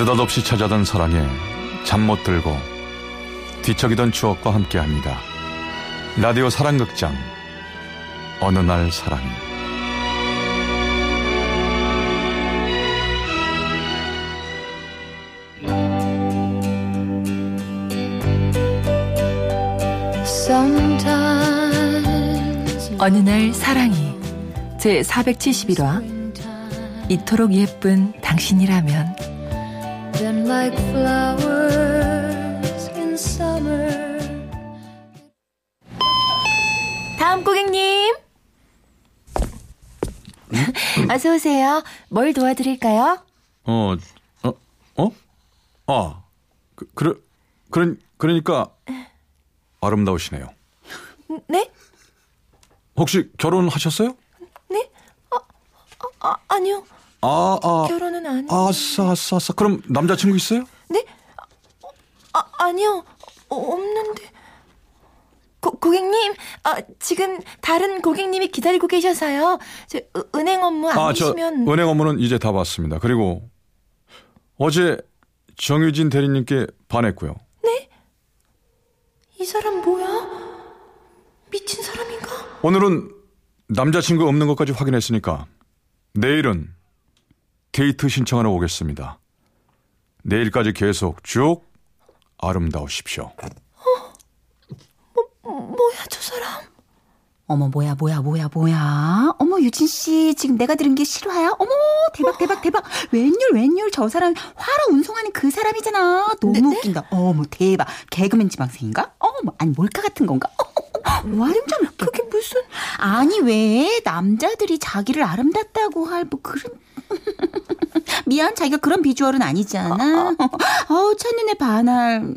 느닷없이 찾아든 사랑에 잠 못 들고 뒤척이던 추억과 함께합니다. 라디오 사랑극장 어느 날 사랑이 어느 날 사랑이 제 471화 이토록 예쁜 당신이라면 like 다음 고객님 어서 오세요. 뭘 도와드릴까요? 어, 어, 어? 아, 그, 그래, 그러, 그러니까 아름다우시네요. 네? 혹시 결혼하셨어요? 네? 아, 아, 아니요. 아, 아. 결혼은 안 아, 아싸, 아싸, 아싸. 그럼 남자친구 있어요? 네? 아, 아니요. 어, 없는데. 고, 고객님, 아, 지금 다른 고객님이 기다리고 계셔서요. 저, 은행 업무 아니시면. 아, 저 은행 업무는 이제 다 봤습니다. 그리고 어제 정유진 대리님께 반했고요. 네? 이 사람 뭐야? 미친 사람인가? 오늘은 남자친구 없는 것까지 확인했으니까 내일은 데이트 신청하러 오겠습니다. 내일까지 계속 쭉 아름다우십시오. 어? 뭐, 뭐야 저 사람? 어머 뭐야 뭐야 뭐야 뭐야 어머 유진 씨 지금 내가 들은 게 실화야 어머 대박 대박 대박 웬열 웬열 저 사람 화로 운송하는 그 사람이잖아 너무 네, 네? 웃긴다 어머 대박 개그맨 지망생인가 어머 아니 몰카 같은 건가 완전 그게 무슨 아니 왜 남자들이 자기를 아름답다고 할 뭐 그런 미안, 자기가 그런 비주얼은 아니잖아. 어우, 첫눈에 반할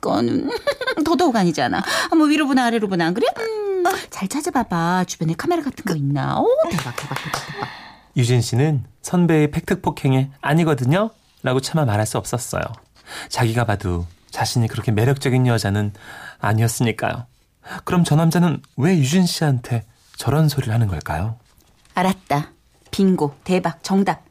거는 더더욱 아니잖아. 뭐 위로 보나 아래로 보나, 안 그래? 음, 잘 찾아봐봐. 주변에 카메라 같은 거 있나? 오, 대박, 대박, 대박, 대박. 유진 씨는 선배의 팩트 폭행에 아니거든요? 라고 차마 말할 수 없었어요. 자기가 봐도 자신이 그렇게 매력적인 여자는 아니었으니까요. 그럼 저 남자는 왜 유진 씨한테 저런 소리를 하는 걸까요? 알았다. 빙고, 대박, 정답.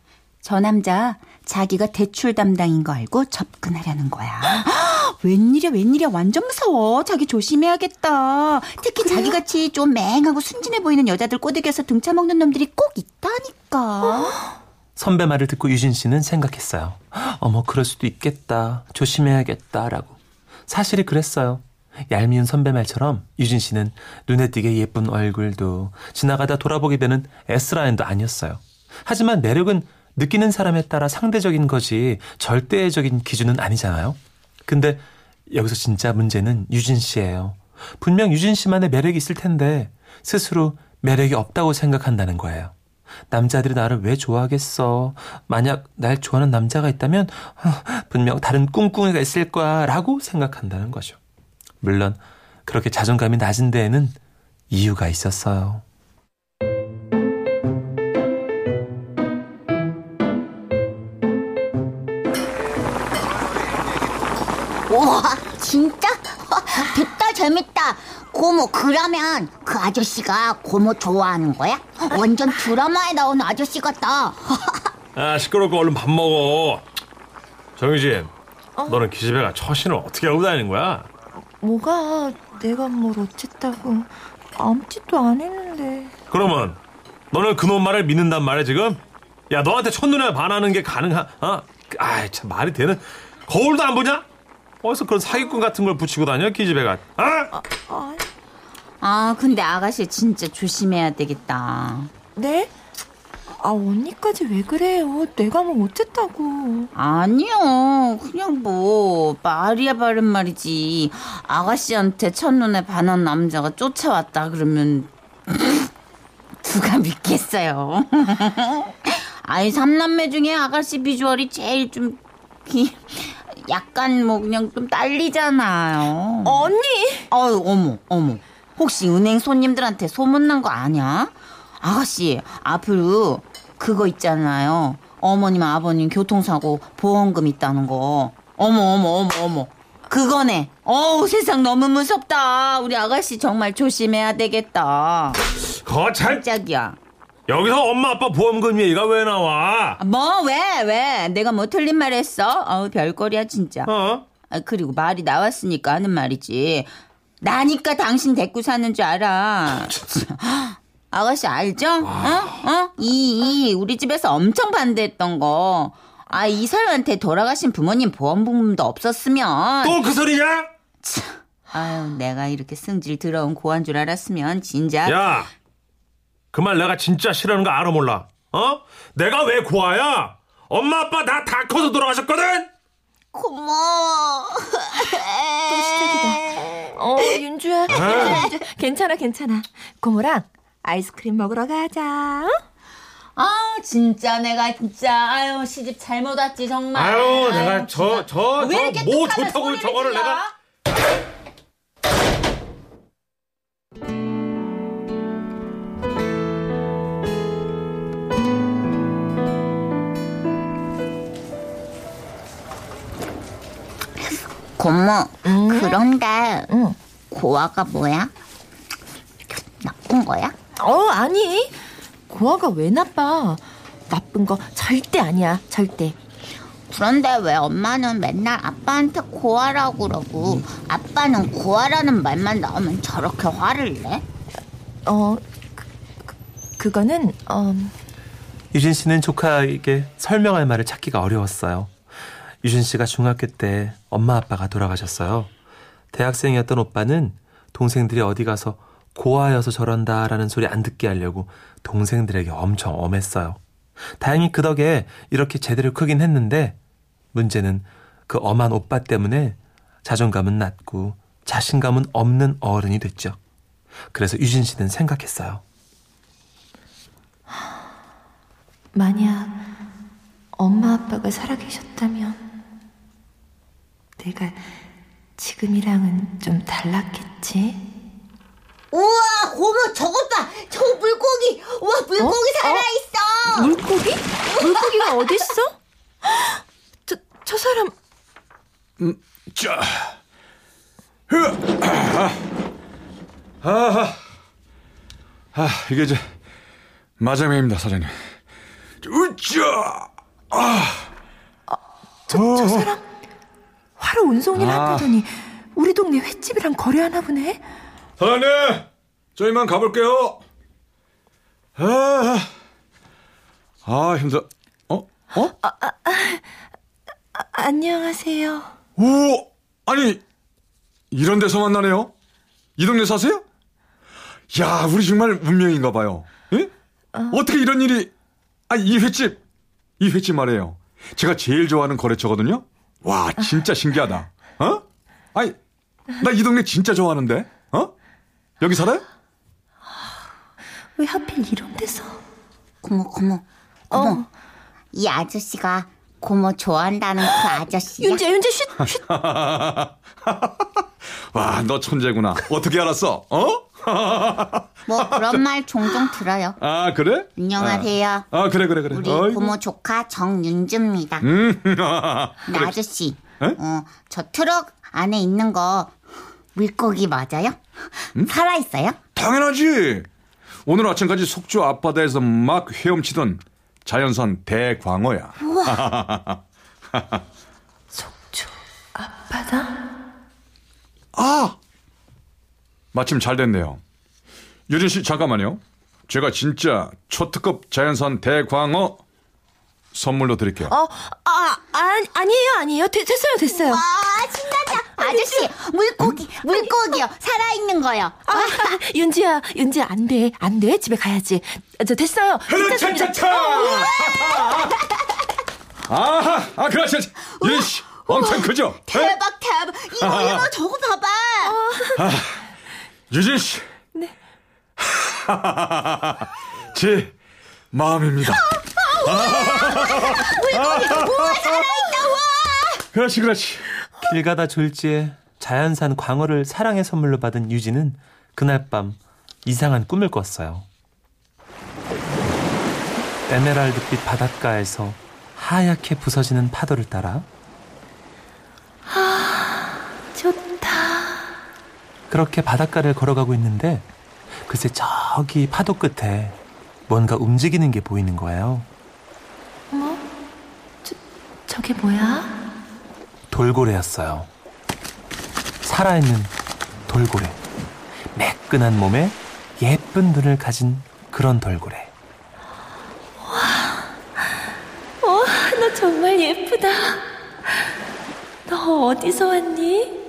저 남자 자기가 대출 담당인 거 알고 접근하려는 거야. 웬일이야, 웬일이야. 완전 무서워. 자기 조심해야겠다. 특히 그래요? 자기같이 좀 맹하고 순진해 보이는 여자들 꼬드겨서 등쳐먹는 놈들이 꼭 있다니까. 선배 말을 듣고 유진 씨는 생각했어요. 어머, 그럴 수도 있겠다. 조심해야겠다라고. 사실이 그랬어요. 얄미운 선배 말처럼 유진 씨는 눈에 띄게 예쁜 얼굴도 지나가다 돌아보게 되는 S라인도 아니었어요. 하지만 매력은 느끼는 사람에 따라 상대적인 거지 절대적인 기준은 아니잖아요. 근데 여기서 진짜 문제는 유진 씨예요. 분명 유진 씨만의 매력이 있을 텐데 스스로 매력이 없다고 생각한다는 거예요. 남자들이 나를 왜 좋아하겠어? 만약 날 좋아하는 남자가 있다면 분명 다른 꿍꿍이가 있을 거야 라고 생각한다는 거죠. 물론 그렇게 자존감이 낮은 데에는 이유가 있었어요. 와 진짜? 됐다 재밌다 고모 그러면 그 아저씨가 고모 좋아하는 거야? 완전 드라마에 나오는 아저씨 같다 아 시끄럽고 얼른 밥 먹어 정유진 어? 너는 기집애가 처신을 어떻게 하고 다니는 거야? 뭐가 내가 뭘 어쨌다고 아무 짓도 안 했는데 그러면 너는 그놈 말을 믿는단 말이야 지금? 야 너한테 첫눈에 반하는 게 가능한 어? 아이 참 말이 되는 거울도 안 보냐? 어디서 그런 사기꾼 같은 걸 붙이고 다녀 기집애가 어? 아, 아, 아 근데 아가씨 진짜 조심해야 되겠다 네? 아 언니까지 왜 그래요? 내가 뭐 어쨌다고? 아니요, 그냥 뭐 말이야 바른 말이지. 아가씨한테 첫눈에 반한 남자가 쫓아왔다 그러면 누가 믿겠어요? 아이 삼남매 중에 아가씨 비주얼이 제일 좀 약간 뭐 그냥 좀 딸리잖아요. 언니. 어유 어머 어머. 혹시 은행 손님들한테 소문난 거 아냐? 아가씨 앞으로 그거 있잖아요. 어머님 아버님 교통사고 보험금 있다는 거. 어머 어머 어머 어머. 그거네. 어우 세상 너무 무섭다. 우리 아가씨 정말 조심해야 되겠다. 거참. 깜짝이야. 여기서 엄마 아빠 보험금 얘기가 왜 나와? 뭐 왜 왜? 내가 뭐 틀린 말 했어? 어우 별거리야 진짜. 어? 아, 그리고 말이 나왔으니까 하는 말이지. 나니까 당신 데리고 사는 줄 알아. 아가씨 알죠? 어? 어? 이, 이 우리 집에서 엄청 반대했던 거. 아, 이 사람한테 돌아가신 부모님 보험금도 없었으면. 또 그 소리냐? 아유, 내가 이렇게 승질 들어온 고한 줄 알았으면 진짜. 야, 그 말 내가 진짜 싫어하는 거 알아 몰라? 어? 내가 왜 고아야? 엄마 아빠 다다 커서 돌아가셨거든. 고마워. 또 시작이다. 어, 윤주야. 윤주, 괜찮아, 괜찮아. 고모랑 아이스크림 먹으러 가자. 어? 아, 진짜 내가 진짜 아유, 시집 잘못 왔지 정말. 아유, 내가 저저왜저뭐 좋다고 저거를 질러? 내가 고모, 그런데 응. 고아가 뭐야? 나쁜 거야? 어, 아니. 고아가 왜 나빠? 나쁜 거 절대 아니야, 절대. 그런데 왜 엄마는 맨날 아빠한테 고아라고 그러고 아빠는 고아라는 말만 나오면 저렇게 화를 내? 어, 그, 그, 그거는, 어, 유진 씨는 조카에게 설명할 말을 찾기가 어려웠어요. 유진 씨가 중학교 때 엄마 아빠가 돌아가셨어요. 대학생이었던 오빠는 동생들이 어디 가서 고아여서 저런다라는 소리 안 듣게 하려고 동생들에게 엄청 엄했어요. 다행히 그 덕에 이렇게 제대로 크긴 했는데 문제는 그 엄한 오빠 때문에 자존감은 낮고 자신감은 없는 어른이 됐죠. 그래서 유진 씨는 생각했어요. 만약 엄마 아빠가 살아계셨다면 내가 지금이랑은 좀 달랐겠지? 우와, 고모 저것 봐! 저 물고기! 우와, 물고기 살아있어! 물고기? 물고기가 어딨어? 저, 저 사람 자, 흐, 아, 아, 아, 이게 이제 마장맨입니다, 사장님. 으쌰, 저, 저 사람 화로 운송일 아. 한다더니 우리 동네 횟집이랑 거래하나 보네? 사장님, 저희만 가볼게요. 아, 아 힘들어. 어, 어? 아, 안녕하세요. 오, 아니 이런 데서 만나네요. 이 동네 사세요? 야, 우리 정말 운명인가 봐요. 예? 어 떻게 이런 일이? 아, 이 횟집, 이 횟집 말이에요. 제가 제일 좋아하는 거래처거든요. 와, 진짜 신기하다. 어? 아니, 나 이 동네 진짜 좋아하는데. 어? 여기 살아요? 왜 하필 이런 데서? 고모, 고모, 고모. 이 아저씨가 고모 좋아한다는 그 아저씨야? 윤재, 윤재, 쉿, 쉿. 와, 너 천재구나. 어떻게 알았어? 어? 뭐 그런 말 종종 들어요. 아, 그래? 안녕하세요. 아, 아, 그래, 그래, 그래. 우리 어이구. 고모 조카 정윤주입니다. 음, 근데 아저씨, 에? 어, 저 트럭 안에 있는 거 물고기 맞아요? 살아 있어요? 당연하지. 오늘 아침까지 속초 앞바다에서 막 헤엄치던 자연산 대광어야. 속초 앞바다? 아! 마침 잘 됐네요. 유진 씨, 잠깐만요. 제가 진짜 초특급 자연산 대광어 선물로 드릴게요. 어, 아, 아, 아니에요, 아니에요. 되, 됐어요, 됐어요. 와, 신난다. 아저씨, 물고기, 물고기요. 살아있는 거요. 아, 윤지야, 윤지야, 안 돼, 안 돼. 집에 가야지. 저 됐어요. 괜찮습니다. 차차차! 아하, 아, 그렇지. 유진 씨, 엄청 크죠? 네? 대박, 대박. 이거, 이거, 저거 봐봐. 유진 씨. 네. 제 마음입니다. 그렇지, 그렇지. 길 가다 졸지에 자연산 광어를 사랑의 선물로 받은 유진은 그날 밤 이상한 꿈을 꿨어요. 에메랄드빛 바닷가에서 하얗게 부서지는 파도를 따라 좋다. 그렇게 바닷가를 걸어가고 있는데 글쎄 저기 파도 끝에 뭔가 움직이는 게 보이는 거예요. 어머, 저, 저게 뭐야? 돌고래였어요. 살아있는 돌고래. 매끈한 몸에 예쁜 눈을 가진 그런 돌고래. 와, 너 정말 예쁘다. 너 어디서 왔니?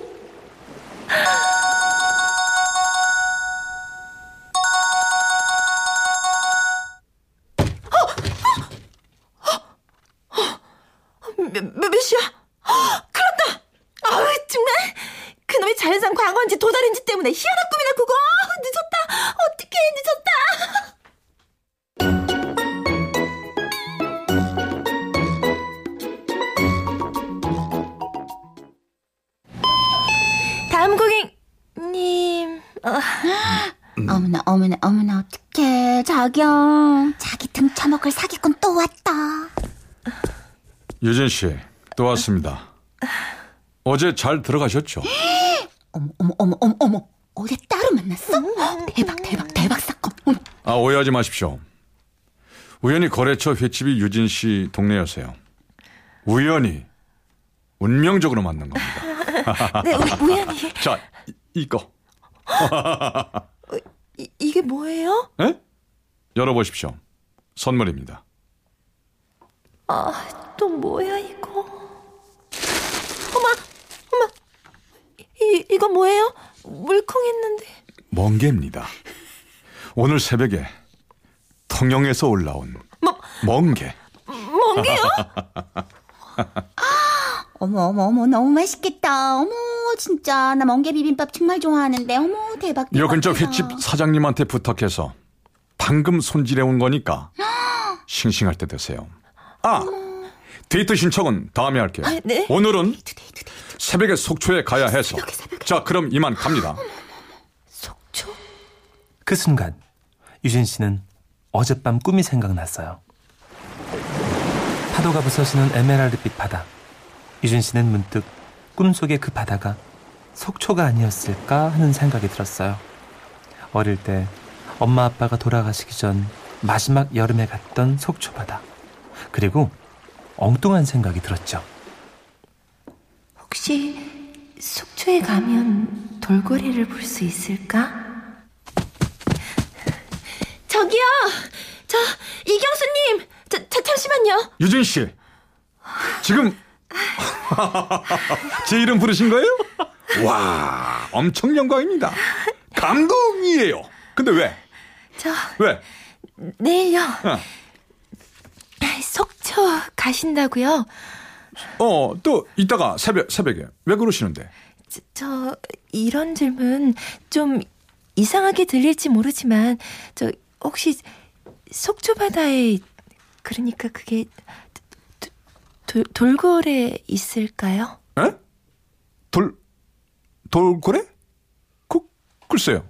자기야 자기 등 처먹을 사기꾼 또 왔다 유진 씨, 또 왔습니다. 어제 잘 들어가셨죠? 어머 어머 어머 어머 어머 어제 따로 만났어? 대박 대박 대박 사건. 아, 오해하지 마십시오. 우연히 거래처 횟집이 유진 씨 동네였어요. 우연히, 운명적으로 만난 겁니다. 네, 우, 우연히. 자, 이, 이거. 이, 이게 뭐예요? 에? 열어보십시오. 선물입니다. 아, 또 뭐야, 이거? 어머, 어머. 이, 이거 뭐예요? 물컹했는데. 멍게입니다. 오늘 새벽에 통영에서 올라온 뭐, 멍게. 멍게요? 어머 어머 어머 너무 맛있겠다 어머 진짜 나 멍게 비빔밥 정말 좋아하는데 어머 대박 요 대박, 근처 대박. 횟집 사장님한테 부탁해서 방금 손질해 온 거니까 싱싱할 때 드세요. 아, 데이트 신청은 다음에 할게요. 아, 네. 오늘은 새벽에 속초에 가야 해서. 자, 그럼 이만 갑니다. 속초? 그 순간 유진 씨는 어젯밤 꿈이 생각났어요. 파도가 부서지는 에메랄드빛 바다. 유진 씨는 문득 꿈속의 그 바다가 속초가 아니었을까 하는 생각이 들었어요. 어릴 때 엄마 아빠가 돌아가시기 전 마지막 여름에 갔던 속초 바다. 그리고 엉뚱한 생각이 들었죠. 혹시 속초에 가면 돌고래를 볼 수 있을까? 저기요! 저, 이경수님! 저, 저, 잠시만요. 유진 씨. 지금 제 이름 부르신 거예요? 와, 엄청 영광입니다. 감동이에요. 근데 왜? 저, 왜? 내일요. 어, 속초 가신다고요? 어, 또 이따가 새벽 새벽에 왜 그러시는데? 저, 저 이런 질문 좀 이상하게 들릴지 모르지만 저 혹시 속초 바다에 그러니까 그게 도- 도- 돌고래 있을까요? 에? 돌 돌고래? 그 글쎄요.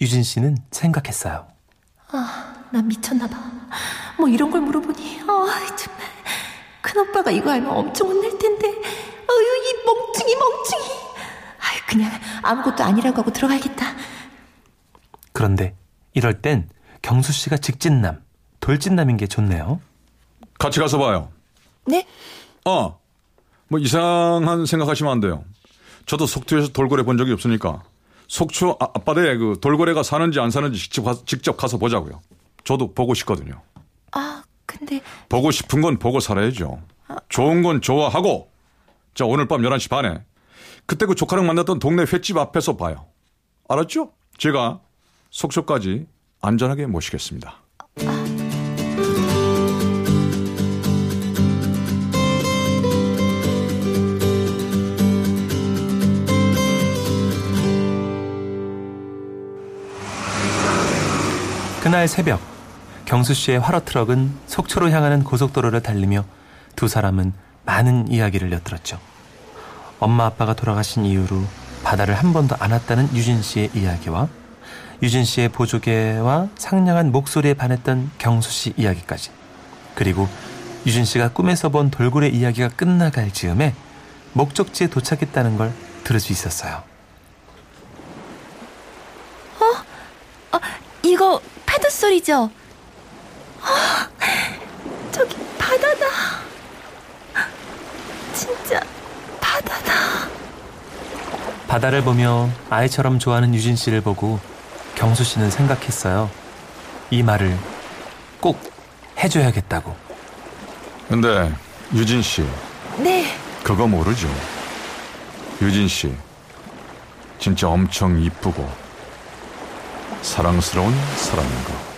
유진 씨는 생각했어요. 나 미쳤나 봐. 뭐 이런 걸 물어보니 아 정말 큰 오빠가 이거 알면 엄청 혼날 텐데. 어유 이 멍충이 멍충이. 아유 그냥 아무것도 아니라고 하고 들어가야겠다. 그런데 이럴 땐 경수 씨가 직진남, 돌진남인 게 좋네요. 같이 가서 봐요. 네? 어, 뭐 이상한 생각하시면 안 돼요. 저도 속초에서 돌고래 본 적이 없으니까 속초 아- 앞바다에 그 돌고래가 사는지 안 사는지 직접, 가, 직접 가서 보자고요. 저도 보고 싶거든요. 아 근데 보고 싶은 건 보고 살아야죠. 좋은 건 좋아하고 자 오늘 밤 11시 반에 그때 그 조카랑 만났던 동네 횟집 앞에서 봐요. 알았죠? 제가 속초까지 안전하게 모시겠습니다. 그날 새벽 경수 씨의 화로 트럭은 속초로 향하는 고속도로를 달리며 두 사람은 많은 이야기를 엿들었죠. 엄마 아빠가 돌아가신 이후로 바다를 한 번도 안 왔다는 유진 씨의 이야기와 유진 씨의 보조개와 상냥한 목소리에 반했던 경수 씨 이야기까지 그리고 유진 씨가 꿈에서 본 돌고래 이야기가 끝나갈 즈음에 목적지에 도착했다는 걸 들을 수 있었어요. 이거 파도 소리죠? 어, 저기 바다다. 진짜 바다다. 바다를 보며 아이처럼 좋아하는 유진 씨를 보고 경수 씨는 생각했어요. 이 말을 꼭 해줘야겠다고. 근데 유진 씨. 네. 그거 모르죠. 유진 씨. 진짜 엄청 이쁘고 사랑스러운 사람인 거.